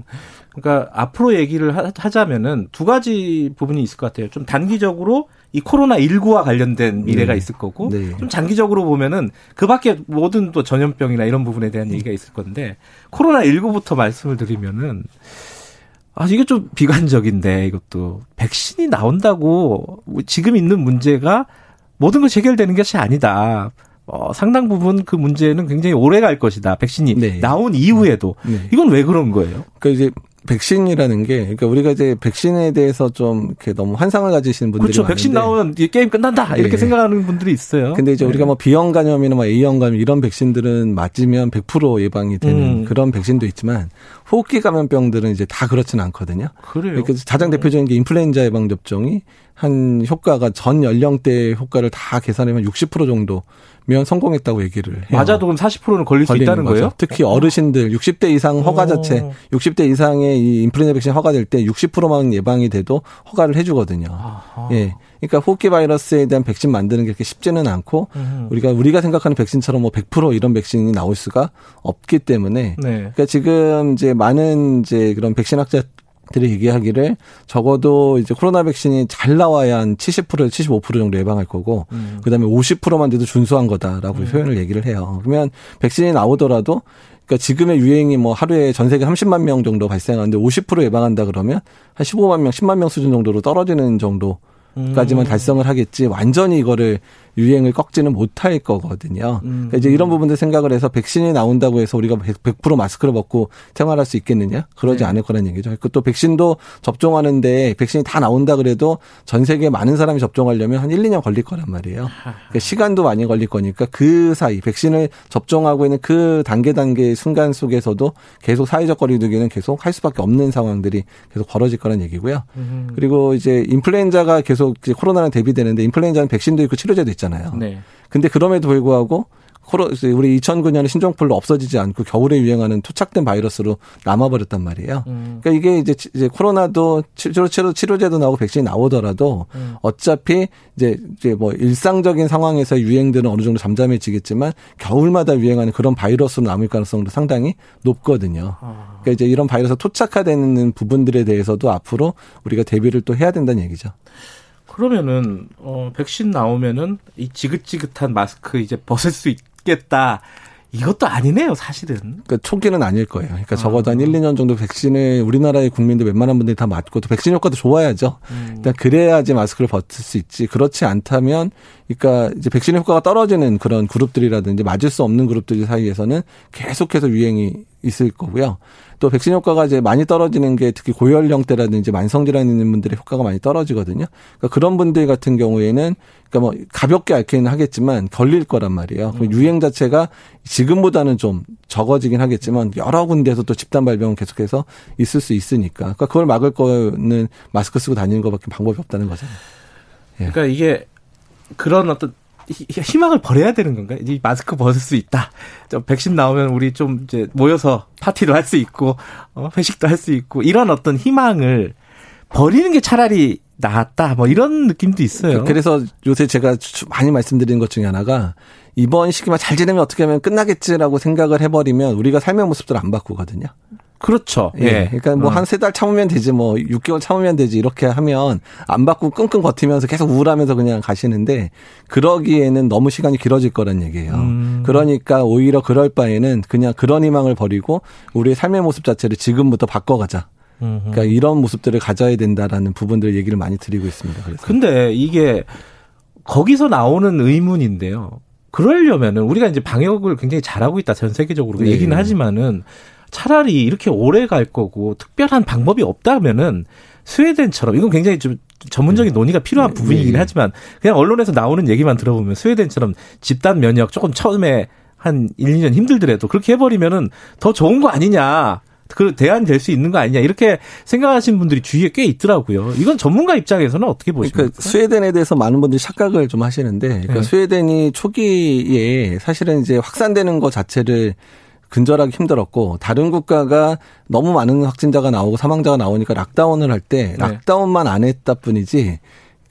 그러니까 앞으로 얘기를 하자면은 두 가지 부분이 있을 것 같아요. 좀 단기적으로 이 코로나 19와 관련된 미래가 네. 있을 거고 네. 좀 장기적으로 보면은 그밖에 모든 또 전염병이나 이런 부분에 대한 얘기가 있을 건데 코로나 19부터 말씀을 드리면은 아 이게 좀 비관적인데 이것도 백신이 나온다고 지금 있는 문제가 모든 것이 해결되는 것이 아니다. 어, 상당 부분 그 문제는 굉장히 오래 갈 것이다. 백신이 네. 나온 이후에도. 네. 이건 왜 그런 거예요? 그러니까 이제 백신이라는 게 그러니까 우리가 이제 백신에 대해서 좀 이렇게 너무 환상을 가지시는 분들이 그렇죠. 많은데 백신 나오면 게임 끝난다 이렇게 네. 생각하는 분들이 있어요. 근데 이제 네. 우리가 뭐 B형 감염이나 뭐 A형 감염 이런 백신들은 맞으면 100% 예방이 되는 음. 그런 백신도 있지만 호흡기 감염병들은 이제 다 그렇지는 않거든요. 그래요. 그러니까 가장 대표적인 게 인플루엔자 예방 접종이 한 효과가 전 연령대 효과를 다 계산하면 60% 정도 면 성공했다고 얘기를 해요. 맞아도 그럼 40%는 걸릴 수 있다는 거죠? 거예요? 특히 어르신들 60대 이상 허가 자체 60대 이상의 이 인플루엔자 백신 허가될 때 60%만 예방이 돼도 허가를 해 주거든요. 예. 그러니까 호흡기 바이러스에 대한 백신 만드는 게 그렇게 쉽지는 않고 음. 우리가 우리가 생각하는 백신처럼 뭐 100% 이런 백신이 나올 수가 없기 때문에 네. 그러니까 지금 이제 많은 이제 그런 백신 학자 들이 얘기하기를 적어도 이제 코로나 백신이 잘 나와야 한 70% 75% 정도 예방할 거고 음. 그다음에 50%만 돼도 준수한 거다라고 음. 표현을 얘기를 해요. 그러면 백신이 나오더라도 그러니까 지금의 유행이 뭐 하루에 전 세계 30만 명 정도 발생하는데 50% 예방한다 그러면 한 15만 명, 10만 명 수준 정도로 떨어지는 정도 까지만 음. 달성을 하겠지 완전히 이거를 유행을 꺾지는 못할 거거든요. 음. 그러니까 이제 이런 부분들 생각을 해서 백신이 나온다고 해서 우리가 100% 마스크를 벗고 생활할 수 있겠느냐? 그러지 네. 않을 거라는 얘기죠. 또 백신도 접종하는데 백신이 다 나온다 그래도 전 세계 많은 사람이 접종하려면 한 1, 2년 걸릴 거란 말이에요. 그러니까 시간도 많이 걸릴 거니까 그 사이 백신을 접종하고 있는 그 단계 단계 순간 속에서도 계속 사회적 거리두기는 계속 할 수밖에 없는 상황들이 계속 벌어질 거란 얘기고요. 음. 그리고 이제 인플루엔자가 계속 코로나랑 대비되는데 인플루엔자는 백신도 있고 치료제도 있잖아요. 있잖아요. 네. 근데 그럼에도 불구하고 코로 우리 2009년에 신종플루 없어지지 않고 겨울에 유행하는 토착된 바이러스로 남아버렸단 말이에요. 음. 그러니까 이게 이제 이제 코로나도 치료 치료 치료제도 나오고 백신이 나오더라도 음. 어차피 이제 이제 뭐 일상적인 상황에서 유행들은 어느 정도 잠잠해지겠지만 겨울마다 유행하는 그런 바이러스로 남을 가능성도 상당히 높거든요. 아. 그러니까 이제 이런 바이러스 토착화되는 부분들에 대해서도 앞으로 우리가 대비를 또 해야 된다는 얘기죠. 그러면은 어 백신 나오면은 이 지긋지긋한 마스크 이제 벗을 수 있겠다. 이것도 아니네요, 사실은. 그러니까 초기는 아닐 거예요. 그러니까 아. 적어도 한 1, 2년 정도 백신을 우리나라의 국민들 웬만한 분들이 다 맞고 또 백신 효과도 좋아야죠. 음. 일단 그래야지 마스크를 벗을 수 있지. 그렇지 않다면 그러니까 이제 백신 효과가 떨어지는 그런 그룹들이라든지 맞을 수 없는 그룹들 사이에서는 계속해서 유행이 있을 거고요. 또 백신 효과가 이제 많이 떨어지는 게 특히 고연령대라든지 만성질환 있는 분들의 효과가 많이 떨어지거든요. 그러니까 그런 분들 같은 경우에는 그러니까 뭐 가볍게 앓기는 하겠지만 걸릴 거란 말이에요. 음. 유행 자체가 지금보다는 좀 적어지긴 하겠지만 여러 군데에서 또 집단 발병은 계속해서 있을 수 있으니까. 그러니까 그걸 막을 거는 마스크 쓰고 다니는 것밖에 방법이 없다는 거잖아요. 예. 그러니까 이게 그런 어떤 희망을 버려야 되는 건가요? 이 마스크 벗을 수 있다. 저 백신 나오면 우리 좀 이제 모여서 파티도 할 수 있고 어, 회식도 할 수 있고 이런 어떤 희망을 버리는 게 차라리 낫다. 뭐 이런 느낌도 있어요. 그래서 요새 제가 많이 말씀드리는 것 중에 하나가 이번 시기만 잘 지내면 어떻게 하면 끝나겠지라고 생각을 해버리면 우리가 삶의 모습들을 안 바꾸거든요. 그렇죠. 예. 예. 그러니까 뭐 한 세달 어. 참으면 되지 뭐 6개월 참으면 되지 이렇게 하면 안 바꾸고 끙끙 버티면서 계속 우울하면서 그냥 가시는데 그러기에는 너무 시간이 길어질 거란 얘기예요. 음. 그러니까 오히려 그럴 바에는 그냥 그런 희망을 버리고 우리의 삶의 모습 자체를 지금부터 바꿔가자. 그러니까 이런 모습들을 가져야 된다라는 부분들 얘기를 많이 드리고 있습니다. 그래서. 근데 이게 거기서 나오는 의문인데요. 그러려면은 우리가 이제 방역을 굉장히 잘하고 있다 전 세계적으로 네. 얘기는 하지만은 차라리 이렇게 오래 갈 거고 특별한 방법이 없다면은 스웨덴처럼 이건 굉장히 좀 전문적인 네. 논의가 필요한 네. 부분이긴 네. 하지만 그냥 언론에서 나오는 얘기만 들어보면 스웨덴처럼 집단 면역 조금 처음에 한 1, 2년 힘들더라도 그렇게 해버리면은 더 좋은 거 아니냐. 그 대안이 될수 있는 거 아니냐 이렇게 생각하시는 분들이 주위에 꽤 있더라고요. 이건 전문가 입장에서는 어떻게 보십니까? 그러니까 스웨덴에 대해서 많은 분들이 착각을 좀 하시는데 그러니까 네. 스웨덴이 초기에 사실은 이제 확산되는 것 자체를 근절하기 힘들었고 다른 국가가 너무 많은 확진자가 나오고 사망자가 나오니까 lockdown을 할때 네. lockdown만 안 했다 뿐이지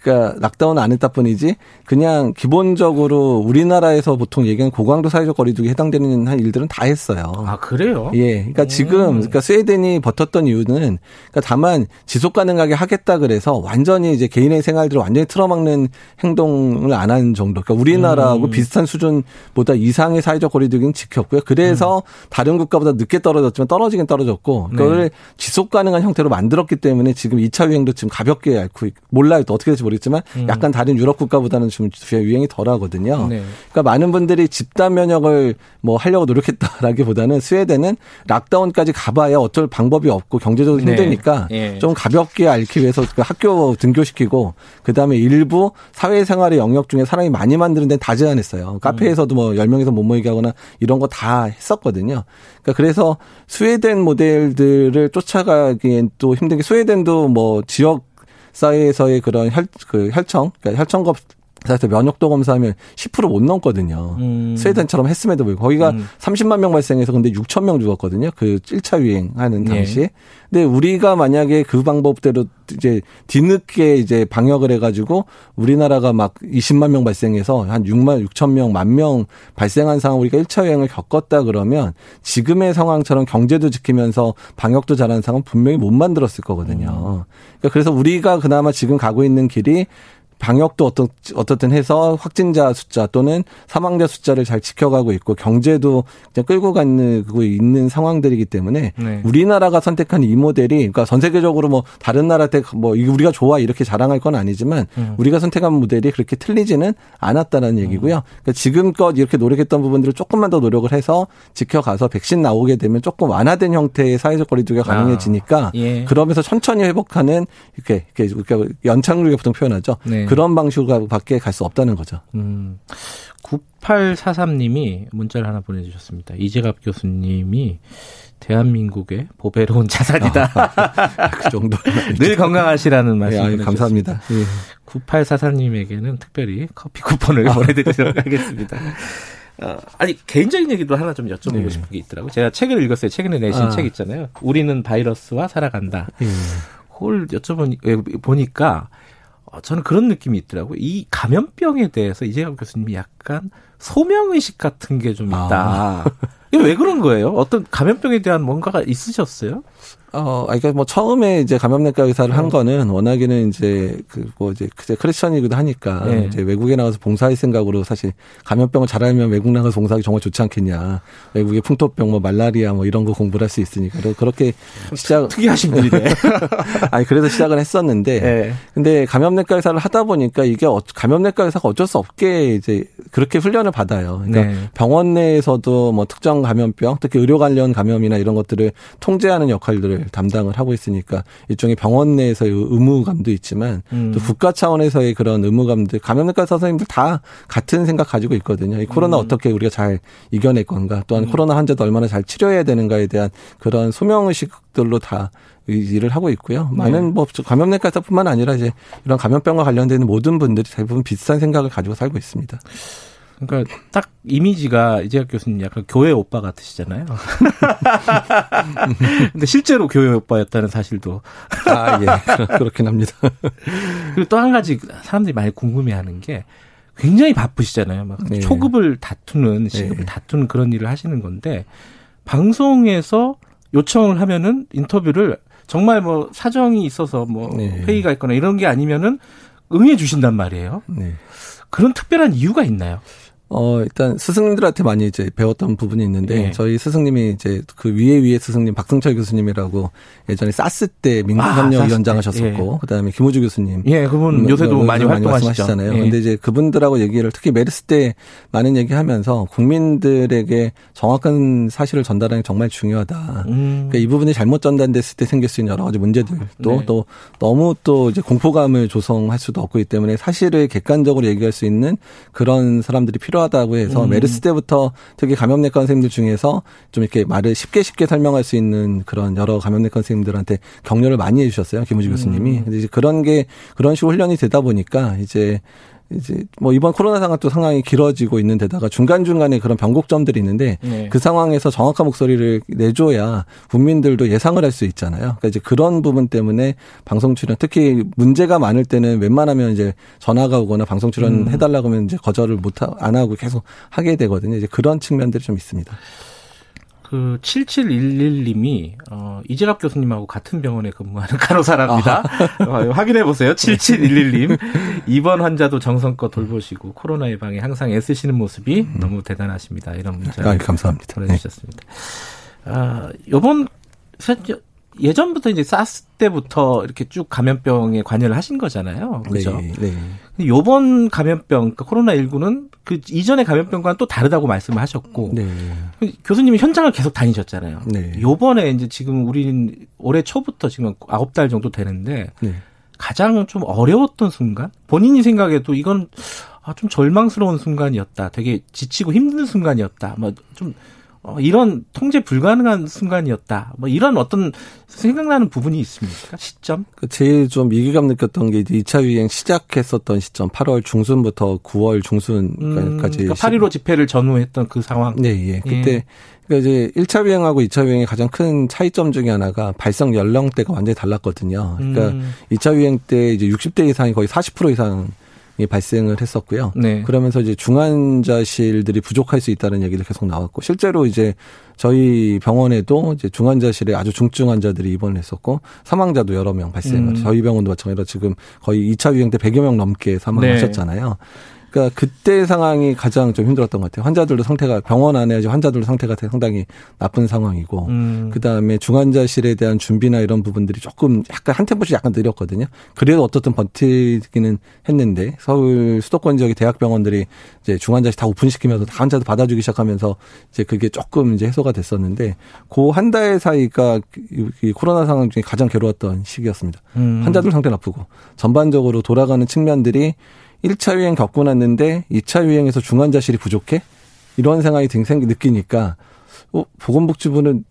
그러니까 lockdown 안 했다 뿐이지 그냥 기본적으로 우리나라에서 보통 얘기하는 고강도 사회적 거리두기 해당되는 한 일들은 다 했어요. 아 그래요? 예. 그러니까 음. 지금 그러니까 스웨덴이 버텼던 이유는 그러니까 다만 지속 가능하게 하겠다 그래서 완전히 이제 개인의 생활들을 완전히 틀어막는 행동을 안한 정도. 그러니까 우리나라하고 음. 비슷한 수준보다 이상의 사회적 거리두기는 지켰고요. 그래서 음. 다른 국가보다 늦게 떨어졌지만 떨어지긴 떨어졌고 그걸 네. 지속 가능한 형태로 만들었기 때문에 지금 2차 유행도 지금 가볍게 앓고 몰라요. 또 어떻게 될지 모르 모르겠지만 음. 약간 다른 유럽 국가보다는 좀 유행이 덜하거든요. 네. 그러니까 많은 분들이 집단 면역을 뭐 하려고 노력했다라기보다는 스웨덴은 락다운까지 가봐야 어쩔 방법이 없고 경제적으로 네. 힘드니까 네. 좀 가볍게 앓기 위해서 그 학교 등교시키고 그다음에 일부 사회생활의 영역 중에 사람이 많이 만드는 데는 다 제한했어요. 카페에서도 뭐 10명에서 못 모이게 하거나 이런 거 다 했었거든요. 그러니까 그래서 스웨덴 모델들을 쫓아가기엔 또 힘든 게 스웨덴도 뭐 지역 사회에서의 그런 혈, 그 혈청, 그러니까 혈청검 사실 면역도 검사하면 10%못 넘거든요. 음. 스웨덴처럼 했음에도 불구하고 거기가 음. 30만 명 발생해서 근데 6천 명 죽었거든요. 그 1차 유행하는 예. 당시에. 예. 근데 우리가 만약에 그 방법대로 이제 뒤늦게 이제 방역을 해가지고 우리나라가 막 20만 명 발생해서 한 6만 6천 명, 만 명 발생한 상황 우리가 1차 유행을 겪었다 그러면 지금의 상황처럼 경제도 지키면서 방역도 잘하는 상황 분명히 못 만들었을 거거든요. 음. 그러니까 그래서 우리가 그나마 지금 가고 있는 길이 방역도 어떤 어떻든 해서 확진자 숫자 또는 사망자 숫자를 잘 지켜가고 있고 경제도 그냥 끌고 가는 그 있는 상황들이기 때문에 네. 우리나라가 선택한 이 모델이 그러니까 전 세계적으로 뭐 다른 나라 때뭐 우리가 좋아 이렇게 자랑할 건 아니지만 음. 우리가 선택한 모델이 그렇게 틀리지는 않았다는 얘기고요. 음. 그러니까 지금껏 이렇게 노력했던 부분들을 조금만 더 노력을 해서 지켜가서 백신 나오게 되면 조금 완화된 형태의 사회적 거리두기가 아. 가능해지니까 아. 예. 그러면서 천천히 회복하는 이렇게 이렇게 연착륙에 보통 표현하죠. 네. 그런 방식으로 밖에 갈 수 없다는 거죠. 음. 9843님이 문자를 하나 보내주셨습니다. 이재갑 교수님이 대한민국의 보배로운 자산이다. 아, 그 정도. 늘 건강하시라는 말씀. 네, 감사합니다. 네. 9843님에게는 특별히 커피 쿠폰을 아. 보내드리도록 하겠습니다. 어, 아니 개인적인 얘기도 하나 좀 여쭤보고 네. 싶은 게 있더라고. 제가 책을 읽었어요. 최근에 내신 아. 책 있잖아요. 우리는 바이러스와 살아간다. 네. 그걸 여쭤보니 보니까 어, 저는 그런 느낌이 있더라고요. 이 감염병에 대해서 이재갑 교수님이 약간 소명의식 같은 게 좀 있다. 아. 이게 왜 그런 거예요? 어떤 감염병에 대한 뭔가가 있으셨어요? 어, 그러니까 뭐 처음에 이제 감염내과 의사를 한 어. 거는 워낙에는 이제 그뭐 이제 그제 크리스천이기도 하니까 네. 이제 외국에 나가서 봉사할 생각으로 사실 감염병을 잘 알면 외국 나가서 봉사하기 정말 좋지 않겠냐. 외국의 풍토병 뭐 말라리아 뭐 이런 거 공부를 할 수 있으니까 그렇게 시작 특이하신 분이네. 아니 그래서 시작을 했었는데 네. 근데 감염내과 의사를 하다 보니까 이게 어, 감염내과 의사가 어쩔 수 없게 이제 그렇게 훈련을 받아요. 그러니까 네. 병원 내에서도 뭐 특정 감염병, 특히 의료 관련 감염이나 이런 것들을 통제하는 역할들을 담당을 하고 있으니까 일종의 병원 내에서의 의무감도 있지만 음. 또 국가 차원에서의 그런 의무감들 감염내과 선생님들 다 같은 생각 가지고 있거든요. 이 코로나 음. 어떻게 우리가 잘 이겨낼 건가 또한 음. 코로나 환자도 얼마나 잘 치료해야 되는가에 대한 그런 소명의식들로 다 일을 하고 있고요. 네. 많은 뭐 감염내과뿐만 아니라 이제 이런 감염병과 관련되는 모든 분들이 대부분 비슷한 생각을 가지고 살고 있습니다. 그러니까 딱 이미지가 이재학 교수님 약간 교회 오빠 같으시잖아요. 근데 실제로 교회 오빠였다는 사실도 아 예 그렇긴 합니다. 그리고 또 한 가지 사람들이 많이 궁금해하는 게 굉장히 바쁘시잖아요. 막 네. 초급을 다투는 시급을 네. 다투는 그런 일을 하시는 건데 방송에서 요청을 하면은 인터뷰를 정말 뭐 사정이 있어서 뭐 네. 회의가 있거나 이런 게 아니면은 응해 주신단 말이에요. 네. 그런 특별한 이유가 있나요? 어, 일단 스승님들한테 많이 이제 배웠던 부분이 있는데 네. 저희 스승님이 이제 그 위에 위에 스승님 박승철 교수님이라고 예전에 사스 때 민국협력위원장 아, 하셨었고 예. 그다음에 김우주 교수님. 예, 그분 요새도 많이 활동하시잖아요. 예. 근데 이제 그분들하고 얘기를 특히 메르스 때 많은 얘기하면서 국민들에게 정확한 사실을 전달하는 게 정말 중요하다. 음. 그러니까 이 부분이 잘못 전달됐을 때 생길 수 있는 여러 가지 문제들도 네. 또 너무 또 이제 공포감을 조성할 수도 없기 때문에 사실을 객관적으로 얘기할 수 있는 그런 사람들이 필요 필요하다고 해서 음. 메르스 때부터 특히 감염내과 선생님들 중에서 좀 이렇게 말을 쉽게 쉽게 설명할 수 있는 그런 여러 감염내과 선생님들한테 격려를 많이 해주셨어요 김우지 음. 교수님이. 근데 이제 그런 게 그런 식으로 훈련이 되다 보니까 이제 이제 뭐 이번 코로나 상황 또 상황이 길어지고 있는 데다가 중간 중간에 그런 변곡점들이 있는데 네. 그 상황에서 정확한 목소리를 내줘야 국민들도 예상을 할 수 있잖아요. 그러니까 이제 그런 부분 때문에 방송 출연 특히 문제가 많을 때는 웬만하면 이제 전화가 오거나 방송 출연 음. 해달라고 하면 이제 거절을 못 안 하고 계속 하게 되거든요. 이제 그런 측면들이 좀 있습니다. 그 7711님이 어 이재갑 교수님하고 같은 병원에 근무하는 간호사랍니다. 아. 어, 확인해 보세요. 7711님. 이번 환자도 정성껏 돌보시고 코로나 예방에 항상 애쓰시는 모습이 음. 너무 대단하십니다. 이런 문자 아, 감사합니다. 보내 주셨습니다. 네. 아, 요번 예전부터 이제 사스 때부터 이렇게 쭉 감염병에 관여를 하신 거잖아요. 그죠? 네. 네. 요번 감염병, 그러니까 코로나19는 그 이전의 감염병과는 또 다르다고 말씀을 하셨고. 네. 교수님이 현장을 계속 다니셨잖아요. 네. 요번에 이제 지금 우리는 올해 초부터 지금 아홉 달 정도 되는데. 네. 가장 좀 어려웠던 순간? 본인이 생각해도 이건 아, 좀 절망스러운 순간이었다. 되게 지치고 힘든 순간이었다. 뭐좀 어, 이런 통제 불가능한 순간이었다. 뭐 이런 어떤 생각나는 부분이 있습니까? 시점? 그 제일 좀 위기감 느꼈던 게 이제 2차 유행 시작했었던 시점 8월 중순부터 9월 중순까지. 음, 그러니까 8.15 집회를 전후했던 그 상황. 네, 예. 그때 예. 그러니까 이제 1차 유행하고 2차 유행의 가장 큰 차이점 중에 하나가 발생 연령대가 완전히 달랐거든요. 그러니까 음. 2차 유행 때 이제 60대 이상이 거의 40% 이상 이 발생을 했었고요. 네. 그러면서 이제 중환자실들이 부족할 수 있다는 얘기를 계속 나왔고 실제로 이제 저희 병원에도 이제 중환자실에 아주 중증 환자들이 입원을 했었고 사망자도 여러 명 발생을 음. 저희 병원도 마찬가지로 지금 거의 2차 유행 때 100여 명 넘게 사망하셨잖아요. 네. 그러니까 그때 상황이 가장 좀 힘들었던 것 같아요. 환자들도 상태가 병원 안에 환자들도 상태가 상당히 나쁜 상황이고 음. 그다음에 중환자실에 대한 준비나 이런 부분들이 조금 약간 한 템포씩 약간 느렸거든요. 그래도 어떻든 버티기는 했는데 서울 수도권 지역의 대학병원들이 이제 중환자실 다 오픈시키면서 다 환자들 받아주기 시작하면서 이제 그게 조금 이제 해소가 됐었는데 그 한 달 사이가 이 코로나 상황 중에 가장 괴로웠던 시기였습니다. 음. 환자들 상태 나쁘고 전반적으로 돌아가는 측면들이 1차 유행 겪고 났는데 2차 유행에서 중환자실이 부족해? 이런 생각이 생 느끼니까 어, 보건복지부는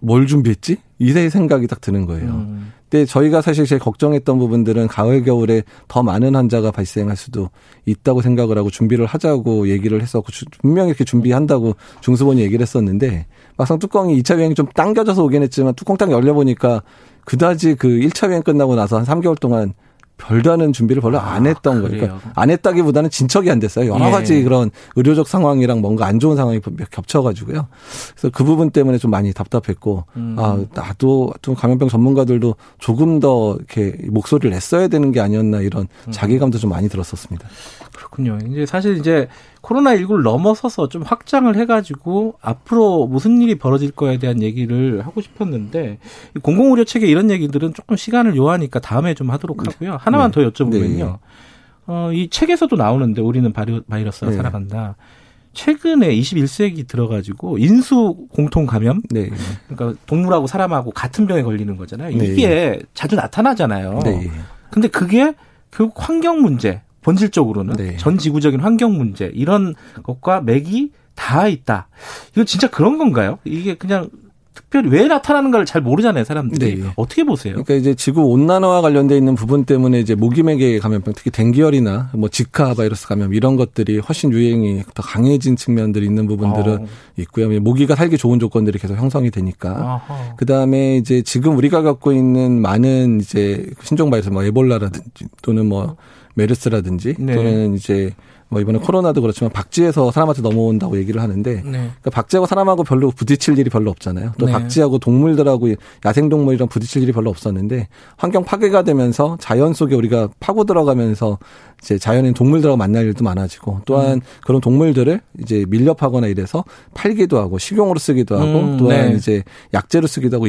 뭘 준비했지? 이세 생각이 딱 드는 거예요. 음. 근데 저희가 사실 제일 걱정했던 부분들은 가을 겨울에 더 많은 환자가 발생할 수도 있다고 생각을 하고 준비를 하자고 얘기를 했었고 분명히 이렇게 준비한다고 중수본이 얘기를 했었는데 막상 뚜껑이 2차 유행이 좀 당겨져서 오긴 했지만 뚜껑 딱 열려 보니까 그다지 그 1차 유행 끝나고 나서 한 3개월 동안 별다른 준비를 별로 안 아, 했던 아, 거예요. 그러니까 안 했다기보다는 진척이 안 됐어요. 여러 예. 가지 그런 의료적 상황이랑 뭔가 안 좋은 상황이 겹쳐가지고요. 그래서 그 부분 때문에 좀 많이 답답했고, 음. 아 나도 좀 감염병 전문가들도 조금 더 이렇게 목소리를 냈어야 되는 게 아니었나 이런 음. 자괴감도 좀 많이 들었었습니다. 그렇군요. 이제 사실 이제 코로나19를 넘어서서 좀 확장을 해가지고 앞으로 무슨 일이 벌어질 거에 대한 얘기를 하고 싶었는데 공공의료 체계 이런 얘기들은 조금 시간을 요하니까 다음에 좀 하도록 네. 하고요. 하나만 네. 더 여쭤보면요. 네. 어, 이 책에서도 나오는데 우리는 바이러스가 네. 살아간다. 최근에 21세기 들어가지고 인수 공통 감염, 네. 그러니까 동물하고 사람하고 같은 병에 걸리는 거잖아요. 네. 이게 자주 나타나잖아요. 네. 근데 그게 결국 환경 문제, 본질적으로는 네. 전 지구적인 환경 문제 이런 것과 맥이 다 있다. 이거 진짜 그런 건가요? 이게 그냥 특별히 왜 나타나는가를 잘 모르잖아요, 사람들이. 네. 어떻게 보세요? 그러니까 이제 지구 온난화와 관련돼 있는 부분 때문에 이제 모기맥의 감염병, 특히 댕기열이나 뭐 지카 바이러스 감염 이런 것들이 훨씬 유행이 더 강해진 측면들이 있는 부분들은 어. 있고요. 모기가 살기 좋은 조건들이 계속 형성이 되니까. 그 다음에 이제 지금 우리가 갖고 있는 많은 이제 신종 바이러스, 뭐 에볼라라든지 또는 뭐 메르스라든지 네. 또는 이제 뭐 이번에 코로나도 그렇지만 박쥐에서 사람한테 넘어온다고 얘기를 하는데 네. 그러니까 박쥐하고 사람하고 별로 부딪힐 일이 별로 없잖아요. 또 네. 박쥐하고 동물들하고 야생 동물이랑 부딪힐 일이 별로 없었는데 환경 파괴가 되면서 자연 속에 우리가 파고 들어가면서 이제 자연인 동물들하고 만날 일도 많아지고 또한 음. 그런 동물들을 이제 밀렵하거나 이래서 팔기도 하고 식용으로 쓰기도 하고 음, 또한 네. 이제 약재로 쓰기도 하고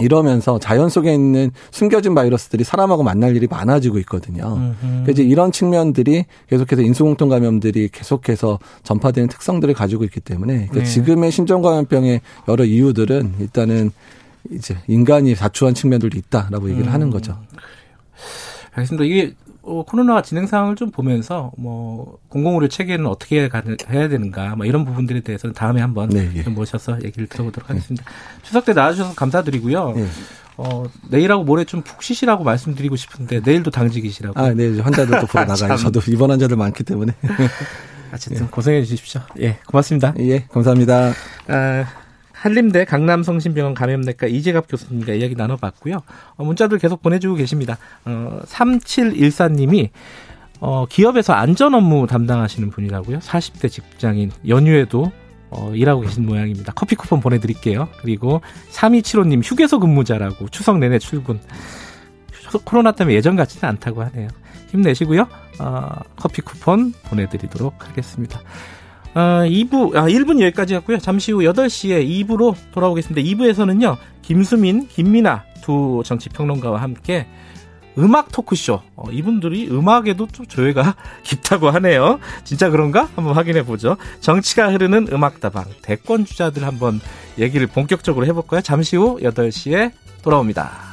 이러면서 자연 속에 있는 숨겨진 바이러스들이 사람하고 만날 일이 많아지고 있거든요. 그래서 이제 이런 측면들이 계속해서 인수공통 감염들이 계속해서 전파되는 특성들을 가지고 있기 때문에 그러니까 네. 지금의 신종감염병의 여러 이유들은 일단은 이제 인간이 자초한 측면들도 있다라고 얘기를 음. 하는 거죠. 알겠습니다. 이게 어, 코로나 진행 상황을 좀 보면서 뭐 공공의료 체계는 어떻게 가, 해야 되는가 뭐 이런 부분들에 대해서는 다음에 한번 네, 예. 모셔서 얘기를 들어보도록 하겠습니다. 네. 추석 때 나와주셔서 감사드리고요. 네. 어, 내일하고 모레 좀 푹 쉬시라고 말씀드리고 싶은데 내일도 당직이시라고. 아, 네. 환자들도 보러 나가요. 저도 입원 환자들 많기 때문에. 어쨌든 예. 고생해 주십시오. 예, 고맙습니다. 예, 감사합니다. 아, 한림대 강남성심병원 감염내과 이재갑 교수님과 이야기 나눠봤고요. 어, 문자들 계속 보내주고 계십니다. 어, 3714님이 어, 기업에서 안전 업무 담당하시는 분이라고요. 40대 직장인 연휴에도 어, 일하고 계신 모양입니다. 커피 쿠폰 보내드릴게요. 그리고 3275님 휴게소 근무자라고 추석 내내 출근. 코로나 때문에 예전 같지는 않다고 하네요. 힘내시고요. 어, 커피 쿠폰 보내드리도록 하겠습니다. 어, 2부, 아, 1분 여기까지였고요. 잠시 후 8시에 2부로 돌아오겠습니다. 2부에서는요, 김수민, 김민아 두 정치평론가와 함께 음악 토크쇼. 어, 이분들이 음악에도 좀 조예가 깊다고 하네요. 진짜 그런가? 한번 확인해 보죠. 정치가 흐르는 음악다방. 대권 주자들 한번 얘기를 본격적으로 해볼까요? 잠시 후 8시에 돌아옵니다.